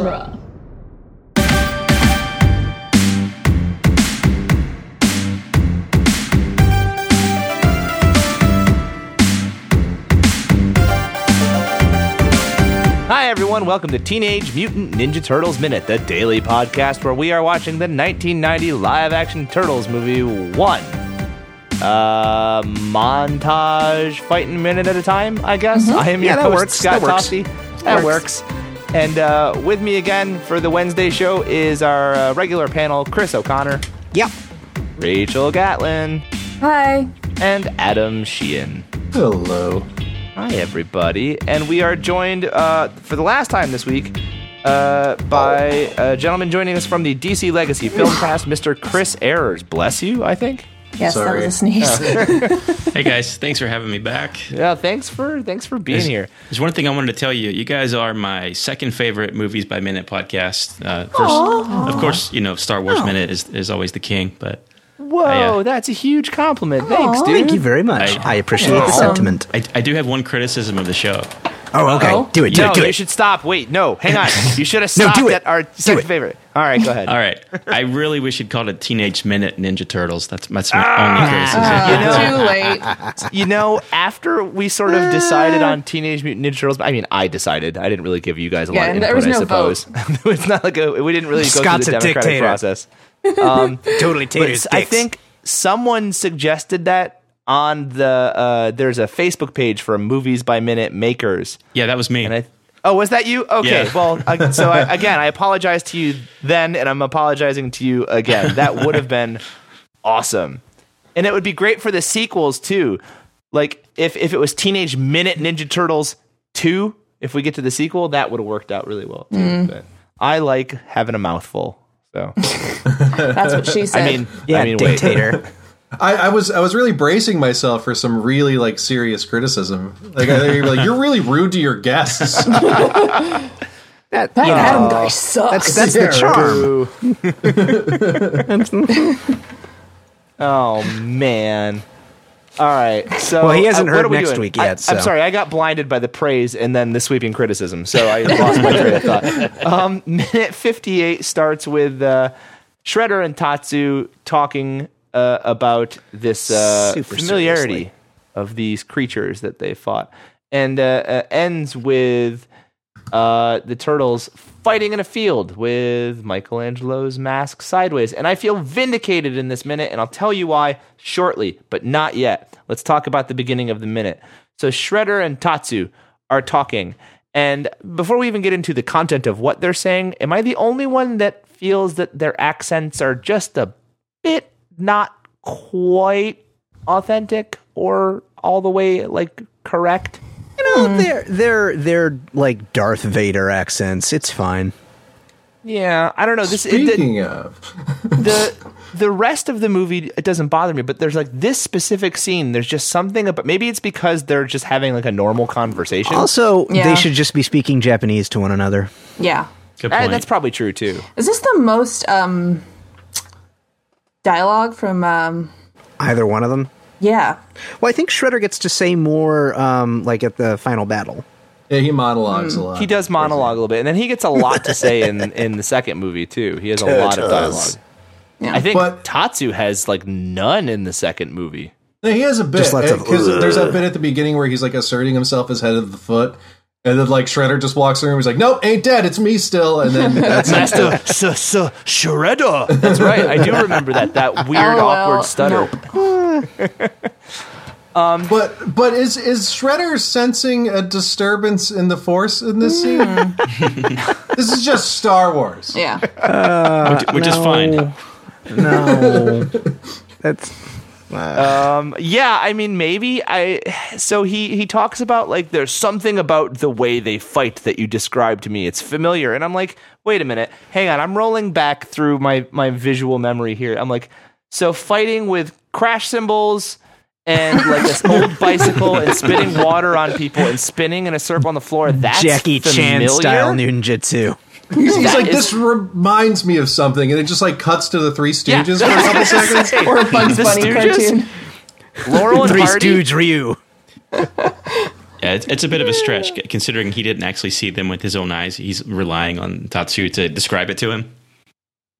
genre. Hi, everyone. Welcome to Teenage Mutant Ninja Turtles Minute, the daily podcast where we are watching the 1990 live action Turtles movie one. Uh, montage fighting minute at a time, I guess. I am your Yeah, that host, works. Scott That works. That works. And uh, with me again for the Wednesday show is our uh, regular panel, Chris O'Connor, Yep. Rachel Gatlin, Hi. and Adam Sheehan. Hello. Hi, everybody. And we are joined uh, for the last time this week uh, by a gentleman joining us from the DC Legacy film cast, Mr. Chris Ayers. Bless you, I think. Yes, Sorry. that was a sneeze. Hey guys, thanks for having me back. Yeah, thanks for thanks for being here. There's one thing I wanted to tell you. You guys are my second favorite movies by minute podcast. Uh, first, of course, you know Star Wars minute is, is always the king, but Whoa, yeah. that's a huge compliment. Thanks, dude. Thank you very much. I- I, appreciate the sentiment. I, I do have one criticism of the show. Oh, okay. Uh-oh. Do it. Do no, it. Do you it. should stop. Wait, no, hang on. You should have No, stopped do it. at our second it. favorite. All right, go ahead. All right, I really wish you'd called it Teenage Minute Ninja Turtles. That's, that's my Ah. only criticism. You know- Too late. You know, after we sort of decided on Teenage Mutant Ninja Turtles, I mean, I decided. I didn't really give you guys a Yeah, lot of and input, there was I no suppose. it's not like a, we didn't really go Scott's through a the democratic dictator. process. totally But taters. I think someone suggested that on the uh, there's a Facebook page for movies by minute makers, Yeah, that was me. and I. Oh, was that you? Okay. Yeah. Well, I, so I, again, I apologize to you then, and I'm apologizing to you again. That would have been awesome, and it would be great for the sequels too. Like if if it was Teenage Minute Ninja Turtles two, if we get to the sequel, that would have worked out really well too. Mm. But I like having a mouthful, so That's what she said. I mean, yeah, I mean, wait. dictator. I, I was I was really bracing myself for some really like serious criticism. Like I you're like you're really rude to your guests. that, that you Adam guy sucks. that's Yeah, the charm. Oh man. All right. So Well, he hasn't uh, heard are we next doing? week I- yet, I'm sorry, I got blinded by the praise and then the sweeping criticism, so I lost my train of thought. Um, minute 58 starts with uh, Shredder and Tatsu talking uh, about this uh, familiarity seriously. of these creatures that they fought, and uh, uh, ends with uh, the turtles fighting in a field with Michelangelo's mask sideways. And I feel vindicated in this minute, and I'll tell you why shortly, but not yet. Let's talk about the beginning of the minute. So Shredder and Tatsu are talking. And before we even get into the content of what they're saying, am I the only one that feels that their accents are just a bit not quite authentic or all the way like correct? You know, they're they're they're like Darth Vader accents. It's fine. Yeah, I don't know. This it, the, Speaking of, the the rest of the movie it doesn't bother me, but there's like this specific scene. There's just something about maybe it's because they're just having like a normal conversation. Also, Yeah. they should just be speaking Japanese to one another. yeah. Good point. that's probably true too. Is this the most um dialogue from um Either one of them. yeah. Well, I think Shredder gets to say more, um, like at the final battle. yeah, he monologues a lot. He does monologue a little bit, and then he gets a lot to say in in the second movie too. He has a lot of dialogue. Yeah. I think But- Tatsu has like none in the second movie. No, he has a bit Just lots of, because there's that bit at the beginning where he's like asserting himself as head of the foot, and then like Shredder just walks through and he's like, "Nope, ain't dead. It's me still." And then that's Master S- S- Shredder. That's right. I do remember that that weird LOL, awkward stutter. Um, but but is is Shredder sensing a disturbance in the Force in this scene? Hmm. this is just Star Wars. Yeah. Uh, which, which is fine. No, that's Um, yeah, I mean, maybe I. So he he talks about like there's something about the way they fight that you described to me. It's familiar, and I'm like, wait a minute, hang on. I'm rolling back through my my visual memory here. I'm like, so fighting with crash cymbals and like this old bicycle and spitting water on people and spinning in a circle on the floor. That's Jackie Chan familiar? style ninjutsu. He's, he's like, is- this reminds me of something, and it just like cuts to the Three Yeah, Stooges for a couple seconds. Or a Bugs The Bunny Stooges? cartoon. Laurel and Three Hardy. Stooges Ryu. Yeah, it's, it's a bit of a stretch considering he didn't actually see them with his own eyes. He's relying on Tatsu to describe it to him.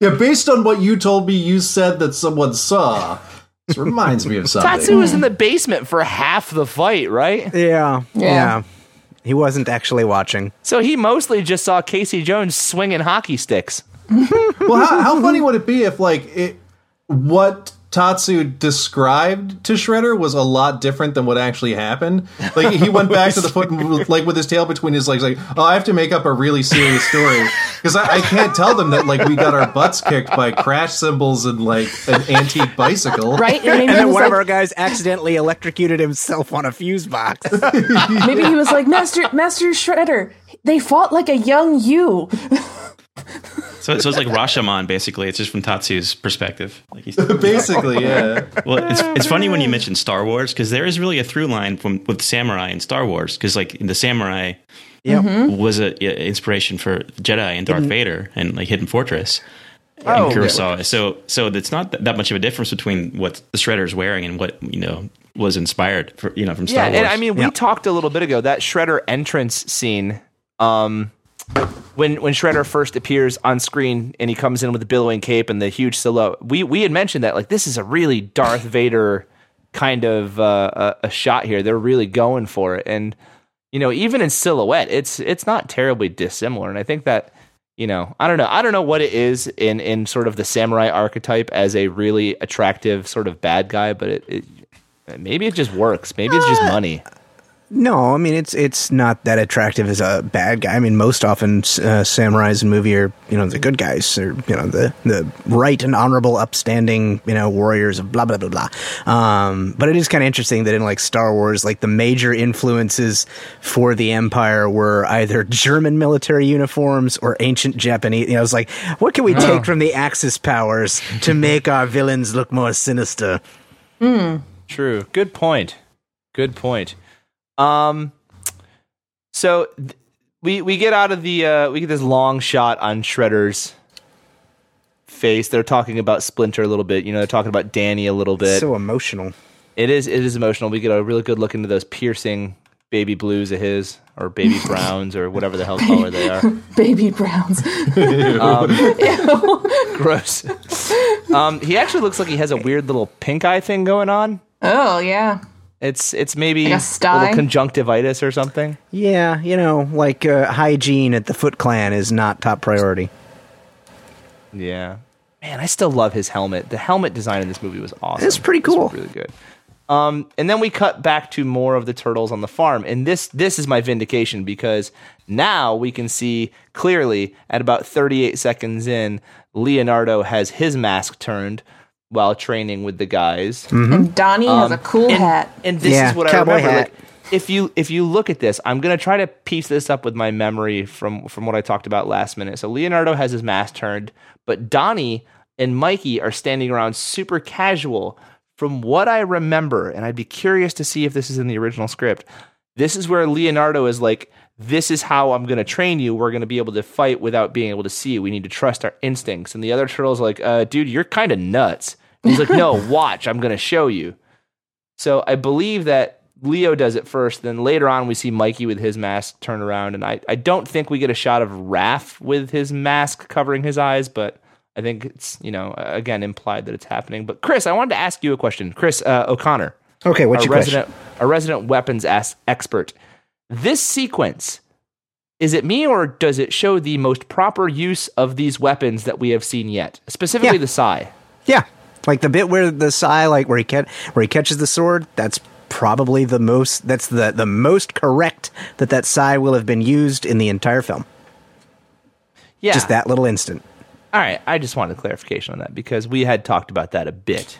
Yeah, based on what you told me, you said that someone saw. This reminds me of something. Tatsu was in the basement for half the fight, right? Yeah, yeah. Yeah. He wasn't actually watching. So he mostly just saw Casey Jones swinging hockey sticks. Well, how, how funny would it be if, like, it, what Tatsu described to Shredder was a lot different than what actually happened? Like, he went back to the foot, and, like, with his tail between his legs, like, oh, I have to make up a really serious story. Because I, I can't tell them that, like, we got our butts kicked by crash cymbals and, like, an antique bicycle. Right? And maybe, And then one like, of our guys accidentally electrocuted himself on a fuse box. maybe he was like, Master, Master Shredder, they fought like a young you. So, so it's like Rashomon, basically. It's just from Tatsu's perspective. Like he's, Basically, yeah. well, it's it's funny when you mention Star Wars because there is really a through line from with samurai in Star Wars because like the samurai yep. was a, a inspiration for Jedi and Darth Vader and like Hidden Fortress Oh, and Kurosawa. So so it's not that, that much of a difference between what the Shredder's wearing and what you know was inspired for you know from Star Yeah, Wars. and I mean, we Yeah. talked a little bit ago that Shredder entrance scene. Um, when when Shredder first appears on screen and he comes in with the billowing cape and the huge silhouette, we we had mentioned that like this is a really Darth Vader kind of uh, a, a shot here. They're really going for it, and you know, even in silhouette, it's it's not terribly dissimilar. And I think that you know, I don't know, I don't know what it is in in sort of the samurai archetype as a really attractive sort of bad guy, but it. it Maybe it just works. Maybe it's just money. No, I mean it's it's not that attractive as a bad guy. I mean, most often uh, samurais in movie are you know the good guys, or you know the the right and honorable, upstanding you know warriors of blah blah blah blah. Um, but it is kind of interesting that in like Star Wars, like the major influences for the Empire were either German military uniforms or ancient Japanese. You know, it's like what can we take from the Axis powers to make our villains look more sinister? Hmm. True. Good point. Good point. Um, so th- we we get out of the uh, we get this long shot on Shredder's face. They're talking about Splinter a little bit. You know, they're talking about Danny a little bit. So emotional. it is it is emotional. We get a really good look into those piercing baby blues of his or baby browns or whatever the hell color they are. Baby Browns. Gross. um, he actually looks like he has a weird little pink eye thing going on. Oh, yeah. It's it's maybe Like a a little conjunctivitis or something. Yeah, you know, like uh, hygiene at the Foot Clan is not top priority. Yeah. Man, I still love his helmet. The helmet design in this movie was awesome. It's pretty cool. really good. Um, and then we cut back to more of the turtles on the farm, and this this is my vindication because now we can see clearly at about 38 seconds in, Leonardo has his mask turned while training with the guys. And Donnie has a cool and, hat. and this Yeah, is what I cowboy remember. hat. Like, if you if you look at this, I'm gonna try to piece this up with my memory from from what I talked about last minute. So Leonardo has his mask turned, but Donnie and Mikey are standing around super casual. From what I remember, and I'd be curious to see if this is in the original script. This is where Leonardo is like, "This is how I'm going to train you. We're going to be able to fight without being able to see. We need to trust our instincts." And the other turtle's like, uh, "Dude, you're kind of nuts." And he's like, "No, watch. I'm going to show you." So I believe that Leo does it first. Then later on, we see Mikey with his mask turn around, and I, I don't think we get a shot of Raph with his mask covering his eyes, but I think it's you know again implied that it's happening. But Chris, I wanted to ask you a question, Chris uh, O'Connor, Okay, what's our your question? resident our resident weapons as expert. This sequence. Is it me or does it show the most proper use of these weapons that we have seen yet? Specifically Yeah. the Sai. Yeah, like the bit where the Sai, like where he ca- where he catches the sword. That's probably the most. That's the the most correct that that Sai will have been used in the entire film. Yeah. Just that little instant. All right, I just wanted clarification on that because we had talked about that a bit.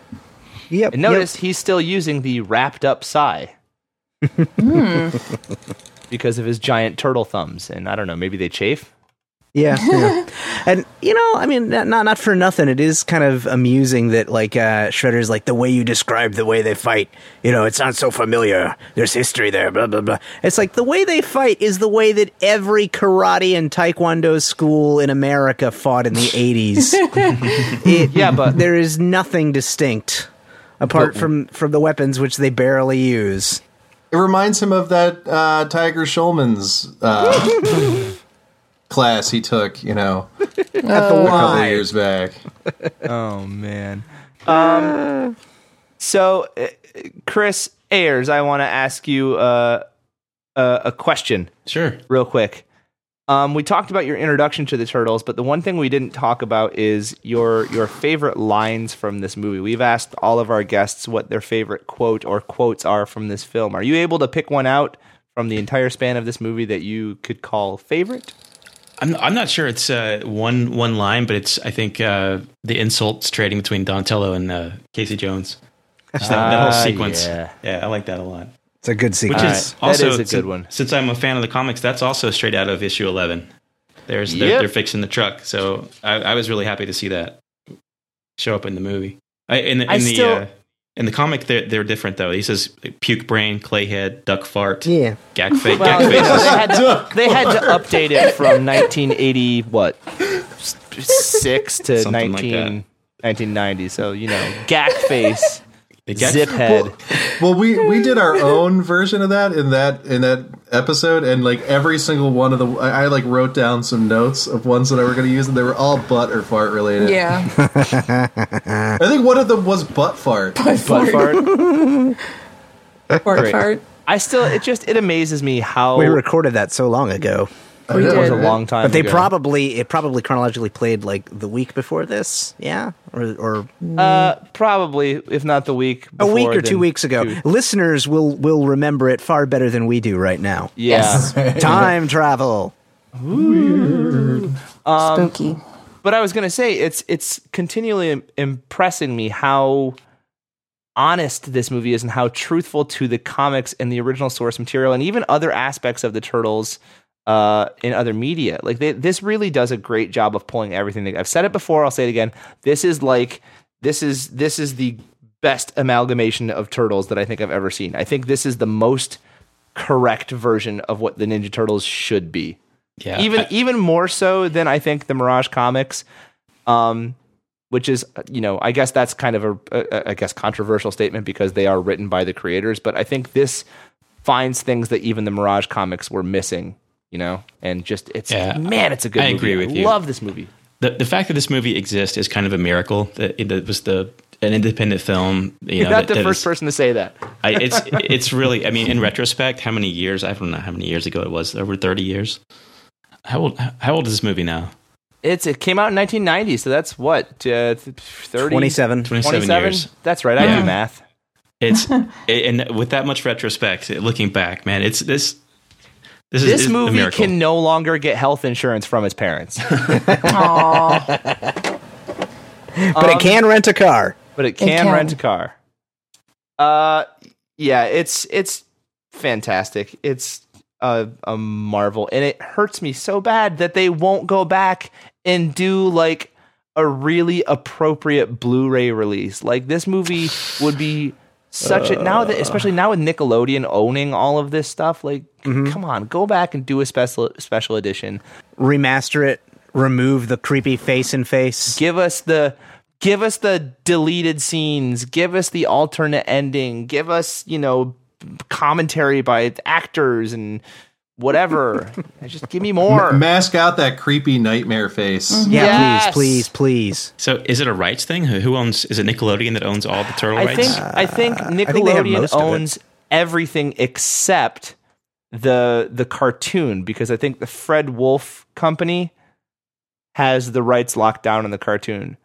Yep. And notice he's still using the wrapped up Sai. Hmm. because of his giant turtle thumbs. And I don't know, maybe they chafe? Yeah, yeah. and you know, I mean, not not for nothing. It is kind of amusing that like uh, Shredder's like the way you describe the way they fight. You know, it's not so familiar. There's history there. Blah blah blah. It's like the way they fight is the way that every karate and taekwondo school in America fought in the eighties. Yeah, but there is nothing distinct apart But- from from the weapons which they barely use. It reminds him of that uh, Tiger Schulmann's uh, class he took, you know, At the a couple Y. years back. Oh man. Um. So, uh, Chris Ayers, I want to ask you uh, uh, a question Sure. real quick. Um, we talked about your introduction to the turtles, but the one thing we didn't talk about is your your favorite lines from this movie. We've asked all of our guests what their favorite quote or quotes are from this film. Are you able to pick one out from the entire span of this movie that you could call favorite? I'm I'm not sure it's uh, one one line, but it's I think uh, the insults trading between Donatello and uh, Casey Jones. Just that, that whole Ah, sequence. yeah. Yeah. I like that a lot. It's a good Which sequence. is That also is a good one. Since I'm a fan of the comics, that's also straight out of issue 11. There's they're, Yep. they're fixing the truck, so I, I was really happy to see that show up in the movie. I, in the, in I the still- uh, in the comic, they're they're different though. He says puke brain, clay head, duck fart, yeah. gag face, Well, gag faces. they, had to, they had to update it from 1980, what, six to Something like 19, 1990. So, you know, gack face, The gag- zip head. Well, we we did our own version of that in that in that episode, and like every single one of the, I, I like wrote down some notes of ones that I were going to use, and they were all butt or fart related. Yeah. I think one of them was butt fart. butt fart. Fart fart. I still, it just, it amazes me how We recorded that so long ago. We know. was a long time But they ago. probably it probably chronologically played like the week before this, yeah, or or uh, probably, if not the week a week or two weeks ago. two- Listeners will will remember it far better than we do right now. Yeah. Time travel. Spooky. but I was gonna say it's it's continually impressing me how honest this movie is and how truthful to the comics and the original source material and even other aspects of the turtles uh, in other media. Like they, this really does a great job of pulling everything. Together. I've said it before. I'll say it again. This is like this is this is the best amalgamation of turtles that I think I've ever seen. I think this is the most correct version of what the Ninja Turtles should be yeah, even I- even more so than I think the Mirage comics, um, which is you know I guess that's kind of a, a I guess controversial statement because they are written by the creators, but I think this finds things that even the Mirage comics were missing, you know, and just it's Yeah, man, it's a good. I movie. agree with I you. Love this movie. the the fact that this movie exists is kind of a miracle. That it, that was the an independent film. You You're know, not that- the that first is- person to say that. I, it's it's really. I mean, in retrospect, how many years? I don't know how many years ago it was. Over thirty years. How old? How old is this movie now? It's it came out in 1990, so that's what uh, 30, 27. 27 years. That's right. I Yeah. do math. It's and with that much retrospect, looking back, man, it's this. This, is This is a movie miracle. can no longer get health insurance from his parents, Aw. But it can rent a car. but it can, can. rent a car. Uh, yeah, it's it's fantastic. It's a, a marvel, and it hurts me so bad that they won't go back and do like a really appropriate Blu-ray release. Like this movie would be such a now that uh. especially now with Nickelodeon owning all of this stuff. Like, mm-hmm. come on, go back and do a special special edition. Remaster it. Remove the creepy face and face. give us the give us the deleted scenes give us the alternate ending give us you know commentary by actors and whatever just give me more Mask out that creepy nightmare face. Yeah, Yes! please, please, please. So, is it a rights thing? Who who owns? Is it Nickelodeon that owns all the turtle i rights? think i think Uh, think they have nickelodeon most of it. owns everything except the the cartoon because i think the fred wolf company has the rights locked down on the cartoon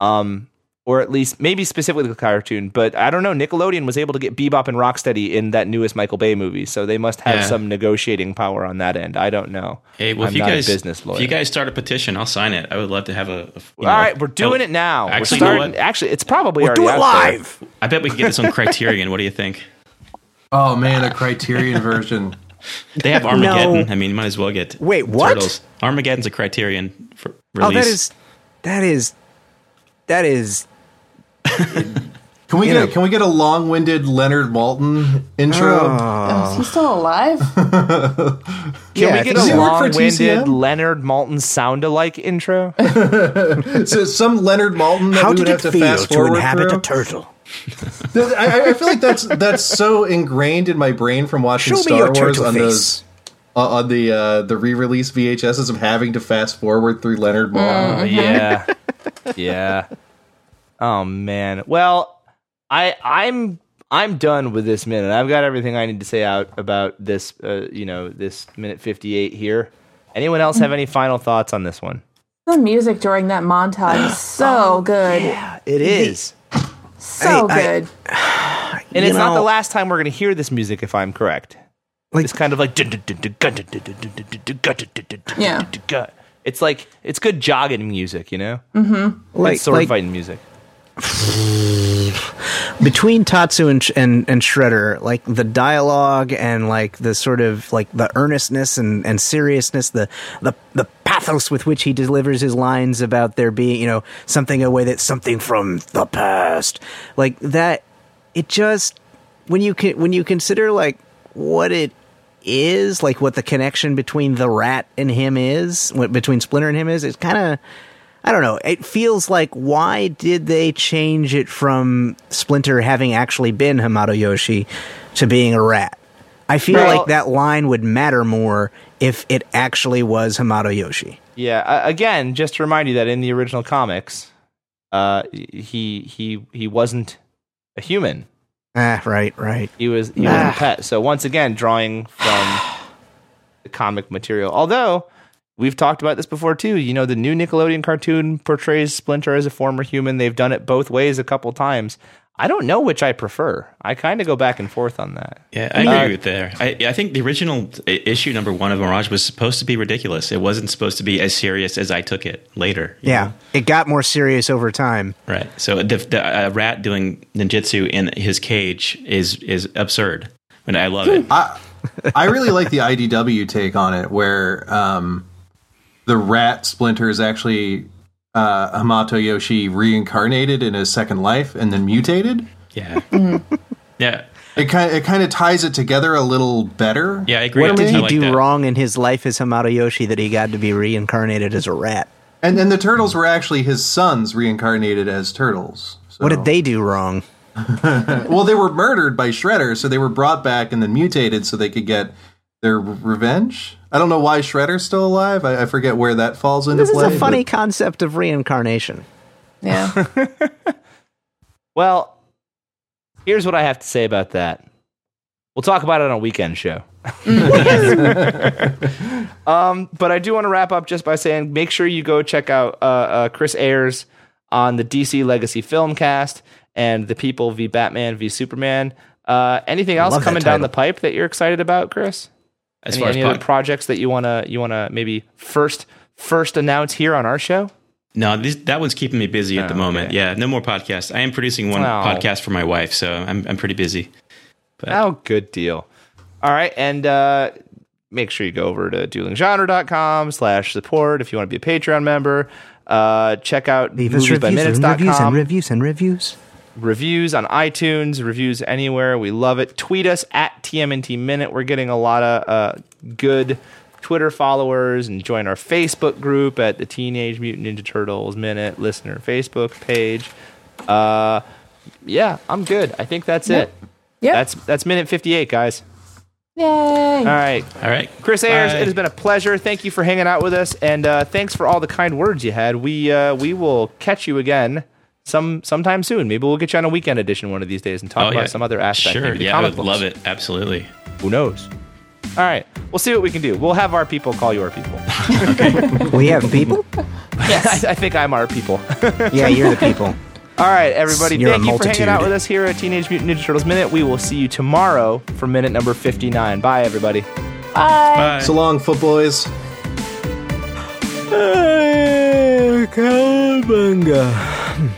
um or at least maybe specifically the cartoon but i don't know nickelodeon was able to get bebop and rocksteady in that newest michael bay movie so they must have Yeah. some negotiating power on that end i don't know Hey, well, I'm if you not a guys business lawyer. if you guys start a petition, I'll sign it. I would love to have a. a you know, all right we're doing oh, it now Actually, we're you know starting what? actually it's probably We'll already do it out there. live. I bet we could get this on Criterion. what do you think? Oh man, a Criterion version. They have Armageddon. I mean, you might as well get. Wait, what? Turtles. Armageddon's a Criterion for Oh, release. that is, that is, that is. Can we You get know- a, can we get a long-winded Leonard Maltin intro? Oh, is he still alive? Can Yeah, we get a long-winded Does he work for TCM? Leonard Maltin sound-alike intro? So some Leonard Maltin that How we would did have it to feel fast to inhabit through? a turtle? I, I feel like that's that's so ingrained in my brain from watching Show Star Wars turtle on face. those uh, on the uh, the re-release VHSs of having to fast forward through Leonard Moore. yeah, yeah. Oh man. Well, I I'm I'm done with this minute. I've got everything I need to say out about this. Uh, you know, this minute fifty eight here. Anyone else have any final thoughts on this one? The music during that montage is so good. Yeah, it is. So I- I- good. And You it's not the last time we're going to hear this music, if I'm correct. Like- it's kind of like Yeah. It's like it's good jogging music, you know, Mhm. like, it's sword like fighting music. between Tatsu and, and and Shredder, like the dialogue and like the sort of like the earnestness and, and seriousness, the the the pathos with which he delivers his lines about there being you know something away that's something from the past, like that. It just when you can when you consider like what it is, like what the connection between the rat and him is, what between Splinter and him is, it's kind of. I don't know. It feels like why did they change it from Splinter having actually been Hamato Yoshi to being a rat? I feel Well- like that line would matter more if it actually was Hamato Yoshi. Yeah. Uh, again, just to remind you that in the original comics, uh, he he he wasn't a human. Ah, right, right. He was he was Ah. a pet. So once again, drawing from the comic material. Although we've talked about this before too. You know, the new Nickelodeon cartoon portrays Splinter as a former human. They've done it both ways a couple times. I don't know which I prefer. I kind of go back and forth on that. Yeah, I Uh, agree with there. I, I think the original issue number one of Mirage was supposed to be ridiculous. It wasn't supposed to be as serious as I took it later. Yeah, know? it got more serious over time. right. So the, the uh, rat doing ninjutsu in his cage is is absurd, and I love it. I I really like the IDW take on it, where um, the rat Splinter is actually uh, Hamato Yoshi reincarnated in his second life and then mutated. Yeah, yeah, It kind it kind of ties it together a little better. yeah. I agree. What I did he like do that. wrong in his life as Hamato Yoshi that he got to be reincarnated as a rat? And then the turtles were actually his sons reincarnated as turtles. So- What did they do wrong? Well, they were murdered by Shredder, so they were brought back and then mutated so they could get their revenge. I don't know why Shredder's still alive. I, I forget where that falls into This is a funny but- concept of reincarnation. Yeah. Well, here's what I have to say about that. We'll talk about it on a weekend show. um, but I do want to wrap up just by saying make sure you go check out uh, uh, Chris Ayers on the DC Legacy Filmcast and the People v Batman v Superman. Uh, anything else coming down the pipe that you're excited about, Chris? As any far as any other projects that you wanna you wanna maybe first first announce here on our show? No, this, that one's keeping me busy at the Oh, moment. okay. Yeah, no more podcasts. I am producing one Oh. podcast for my wife, so I'm I'm pretty busy. Oh, good deal. All right, and uh, make sure you go over to duelinggenre.com slash support if you want to be a Patreon member. Uh, check out Leave us reviews and reviews and reviews and reviews. Reviews on iTunes, reviews anywhere. We love it. Tweet us at TMNT Minute. We're getting a lot of uh, good Twitter followers and join our Facebook group at the Teenage Mutant Ninja Turtles Minute listener Facebook page. Uh, yeah, I'm good. I think that's it. Yeah, That's that's minute 58, guys. Yay. All right. All right, Chris Ayers, Bye. it has been a pleasure. Thank you for hanging out with us, and uh, thanks for all the kind words you had. We uh, we will catch you again some sometime soon. Maybe we'll get you on a weekend edition one of these days and talk Oh, about yeah. some other aspect. Sure, maybe the yeah, I would books. love it. Absolutely. Who knows? All right, we'll see what we can do. We'll have our people call your people. We have people? I, I think I'm our people. Yeah, you're the people. All right, everybody. You're thank you for hanging out with us here at Teenage Mutant Ninja Turtles Minute. We will see you tomorrow for minute number 59. Bye, everybody. Bye. Bye. So long, footboys. Cowabunga.